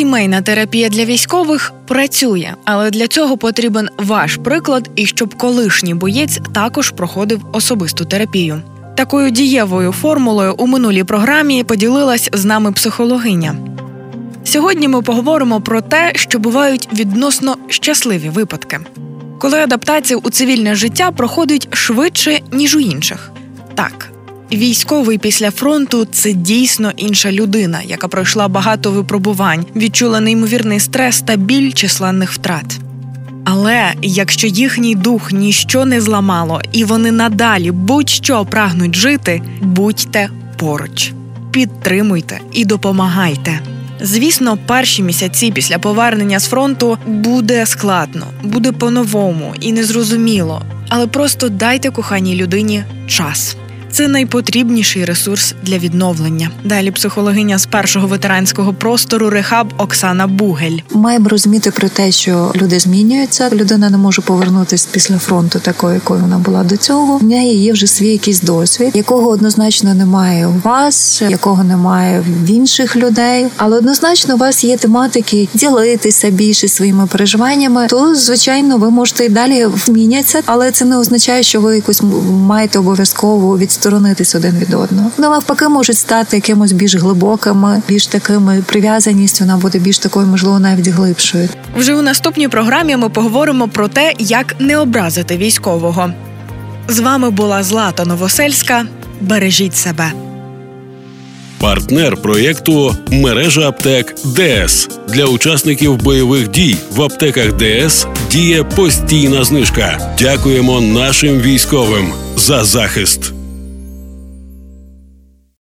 Сімейна терапія для військових працює, але для цього потрібен ваш приклад, і щоб колишній боєць також проходив особисту терапію. Такою дієвою формулою у минулій програмі поділилась з нами психологиня. Сьогодні ми поговоримо про те, що бувають відносно щасливі випадки, коли адаптація у цивільне життя проходить швидше ніж у інших. Так, Військовий після фронту це дійсно інша людина, яка пройшла багато випробувань, відчула неймовірний стрес та біль численних втрат. Але якщо їхній дух ніщо не зламало, і вони надалі будь-що прагнуть жити, будьте поруч, підтримуйте і допомагайте. Звісно, перші місяці після повернення з фронту буде складно, буде по-новому і незрозуміло, але просто дайте коханій людині час. Це найпотрібніший ресурс для відновлення. Далі психологиня з першого ветеранського простору Рехаб Оксана Бугель. Маємо розуміти про те, що люди змінюються. Людина не може повернутися після фронту, такою, якою вона була до цього. В неї є вже свій якийсь досвід, якого однозначно немає у вас, якого немає в інших людей. Але однозначно у вас є тематики ділитися більше своїми переживаннями. То звичайно, ви можете і далі вмінятися, але це не означає, що ви якось маєте обов'язково від відсторонитись один від одного. Вони навпаки можуть стати якимось більш глибокими, більш такими прив'язаністю. Вона буде більш такою, можливо, навіть глибшою. Вже у наступній програмі ми поговоримо про те, як не образити військового. З вами була Злата Новосельська. Бережіть себе. Партнер проєкту мережа аптек ДС для учасників бойових дій в аптеках ДС діє постійна знижка. Дякуємо нашим військовим за захист.